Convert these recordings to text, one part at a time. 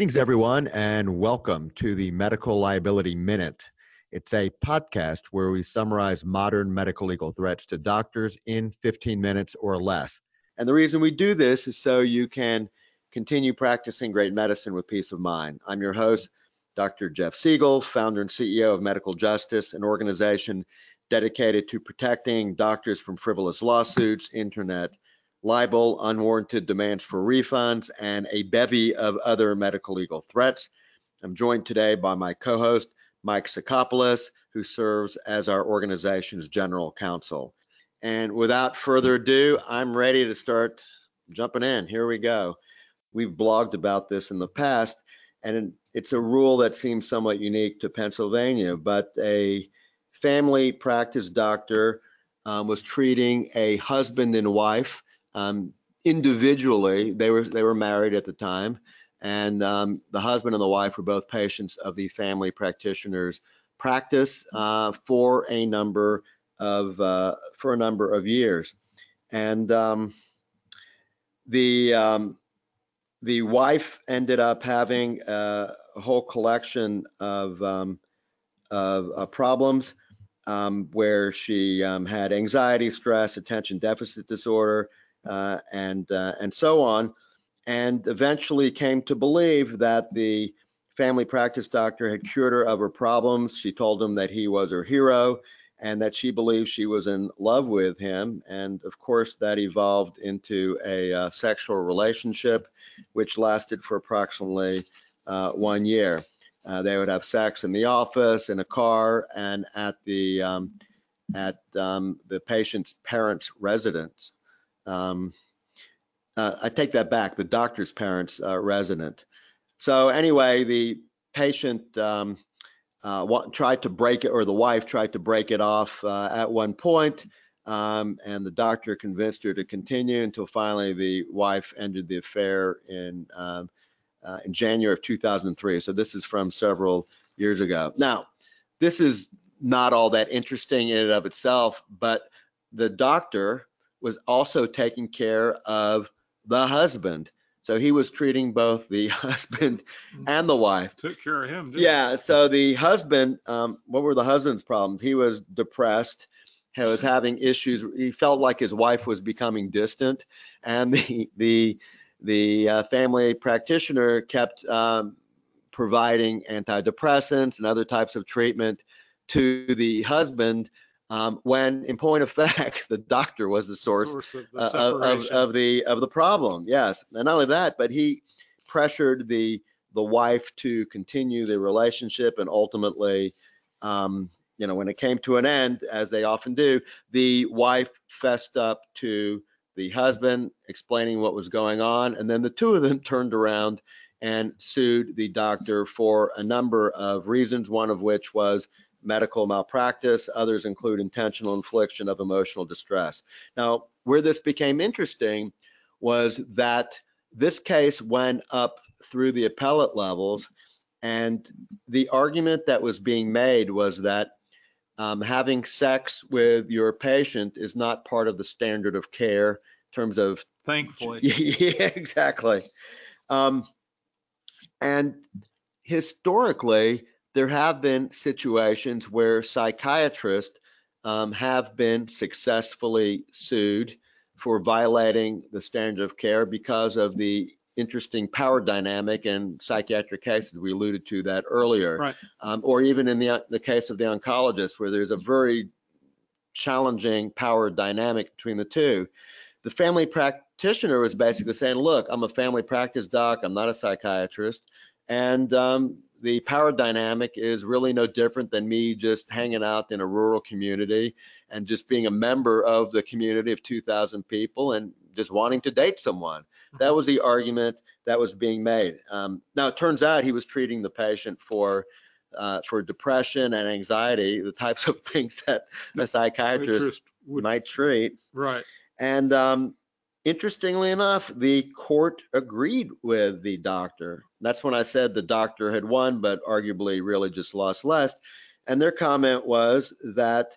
Greetings, everyone, and welcome to the Medical Liability Minute. It's a podcast where we summarize modern medical legal threats to doctors in 15 minutes or less. And the reason we do this is so you can continue practicing great medicine with peace of mind. I'm your host, Dr. Jeff Segal, founder and CEO of Medical Justice, an organization dedicated to protecting doctors from frivolous lawsuits, internet libel, unwarranted demands for refunds, and a bevy of other medical legal threats. I'm joined today by my co host, Mike Sacopulos, who serves as our organization's general counsel. And without further ado, I'm ready to start jumping in. Here we go. We've blogged about this in the past, and it's a rule that seems somewhat unique to Pennsylvania, but a family practice doctor um, was treating a husband and wife um, individually, they were they were married at the time, and um, the husband and the wife were both patients of the family practitioner's practice uh, for a number of uh, for a number of years, and um, the um, the wife ended up having a whole collection of um, of uh, problems um, where she um, had anxiety, stress, attention deficit disorder, uh, and uh, and so on, and eventually came to believe that the family practice doctor had cured her of her problems. She told him that he was her hero and that she believed she was in love with him. And of course, that evolved into a uh, sexual relationship, which lasted for approximately uh, one year. Uh, they would have sex in the office, in a car, and at the um, at um, the patient's parents' residence. Um, uh, I take that back. The doctor's parents uh, resident. So anyway, the patient um, uh, tried to break it, or the wife tried to break it off uh, at one point, um, and the doctor convinced her to continue until finally the wife ended the affair in um, uh, in January of 2003. So this is from several years ago. Now, this is not all that interesting in and of itself, but the doctor was also taking care of the husband. So he was treating both the husband and the wife. Took care of him. yeah. So the husband, um, what were the husband's problems? He was depressed. He was having issues. He felt like his wife was becoming distant, and the the the uh, family practitioner kept um, providing antidepressants and other types of treatment to the husband um, when in point of fact the doctor was the source, source of, the uh, of, of, the of the problem yes. And not only that but he pressured the the wife to continue the relationship and ultimately um, you know when it came to an end as they often do the wife fessed up to the husband explaining what was going on. And then the two of them turned around and sued the doctor for a number of reasons one of which was medical malpractice. Others include intentional infliction of emotional distress. Now, where this became interesting was that this case went up through the appellate levels, and the argument that was being made was that um, having sex with your patient is not part of the standard of care in terms of. Thankfully. Yeah, exactly. Um, and historically, there have been situations where psychiatrists um, have been successfully sued for violating the standard of care because of the interesting power dynamic in psychiatric cases. We alluded to that earlier. Right. Um, or even in the, the case of the oncologist, where there's a very challenging power dynamic between the two. The family practitioner was basically saying, look, I'm a family practice doc, I'm not a psychiatrist. And um, the power dynamic is really no different than me just hanging out in a rural community and just being a member of the community of 2,000 people and just wanting to date someone. That mm-hmm. was the argument that was being made. Um, now it turns out he was treating the patient for uh, for depression and anxiety, the types of things that a psychiatrist would, might treat. Right. And um, Interestingly enough, the court agreed with the doctor. That's when I said the doctor had won, but arguably really just lost less. And their comment was that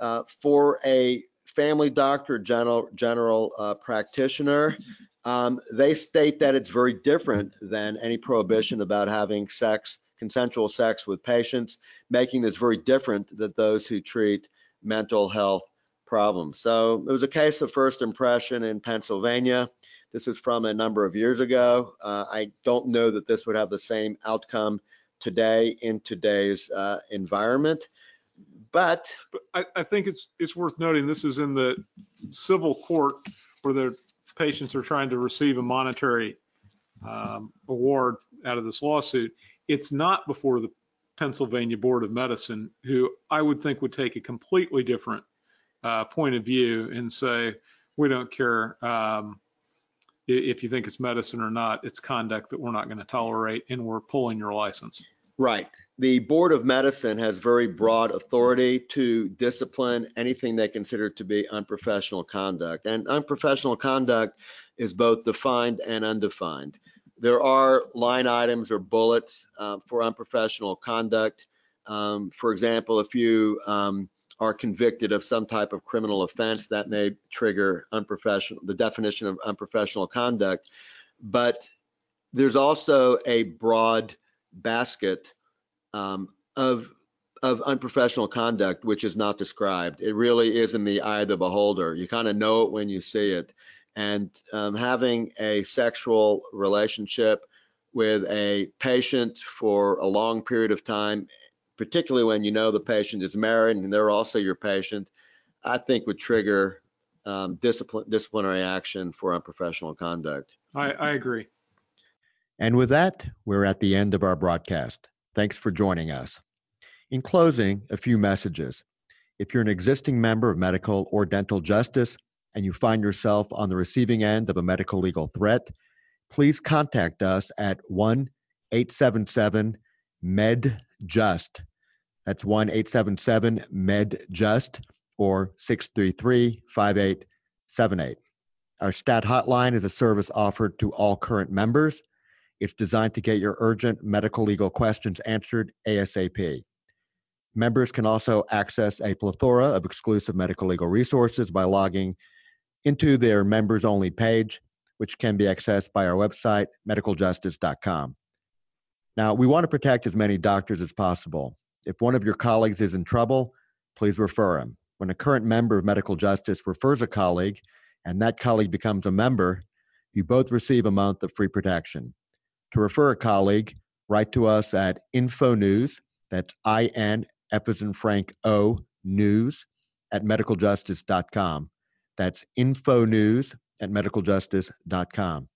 uh, for a family doctor, general general uh, practitioner, um, they state that it's very different than any prohibition about having sex, consensual sex with patients, making this very different than those who treat mental health problems. So it was a case of first impression in Pennsylvania. This is from a number of years ago. Uh, I don't know that this would have the same outcome today in today's uh, environment. But, but I, I, think it's it's worth noting this is in the civil court where the patients are trying to receive a monetary um, award out of this lawsuit. It's not before the Pennsylvania Board of Medicine, who I would think would take a completely different uh, point of view and say, we don't care um, if you think it's medicine or not, it's conduct that we're not going to tolerate and we're pulling your license. Right. The Board of Medicine has very broad authority to discipline anything they consider to be unprofessional conduct. And unprofessional conduct is both defined and undefined. There are line items or bullets uh, for unprofessional conduct. Um, for example, if you um, are convicted of some type of criminal offense, that may trigger unprofessional, the definition of unprofessional conduct. But there's also a broad basket um, of of unprofessional conduct which is not described. It really is in the eye of the beholder. You kind of know it when you see it. And um, having a sexual relationship with a patient for a long period of time particularly when you know the patient is married and they're also your patient, I think would trigger um, discipline, disciplinary action for unprofessional conduct. I, I agree. And with that, we're at the end of our broadcast. Thanks for joining us. In closing, a few messages. If you're an existing member of medical or dental justice and you find yourself on the receiving end of a medical legal threat, please contact us at 1 877 MED-JUST. That's 1 877 MED-JUST or 633 5878. Our STAT hotline is a service offered to all current members. It's designed to get your urgent medical legal questions answered ASAP. Members can also access a plethora of exclusive medical legal resources by logging into their members only page, which can be accessed by our website, medicaljustice.com. Now, we want to protect as many doctors as possible. If one of your colleagues is in trouble, please refer him. When a current member of medical justice refers a colleague and that colleague becomes a member, you both receive a month of free protection. To refer a colleague, write to us at info news, that's I-N, F as in Frank, O, news, at medicaljustice.com. That's info news at medicaljustice.com.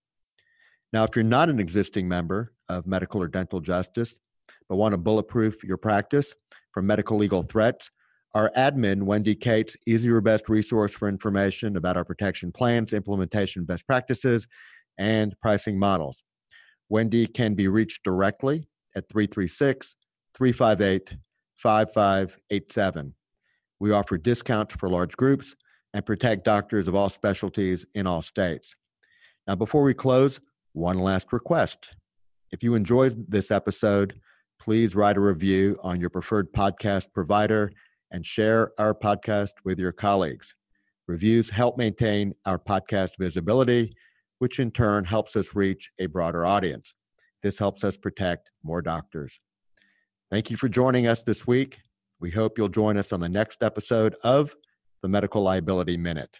Now, if you're not an existing member of medical or dental justice, but want to bulletproof your practice from medical legal threats, our admin, Wendy Cates, is your best resource for information about our protection plans, implementation best practices, and pricing models. Wendy can be reached directly at 336 358 5587. We offer discounts for large groups and protect doctors of all specialties in all states. Now, before we close, one last request. If you enjoyed this episode, please write a review on your preferred podcast provider and share our podcast with your colleagues. Reviews help maintain our podcast visibility, which in turn helps us reach a broader audience. This helps us protect more doctors. Thank you for joining us this week. We hope you'll join us on the next episode of the Medical Liability Minute.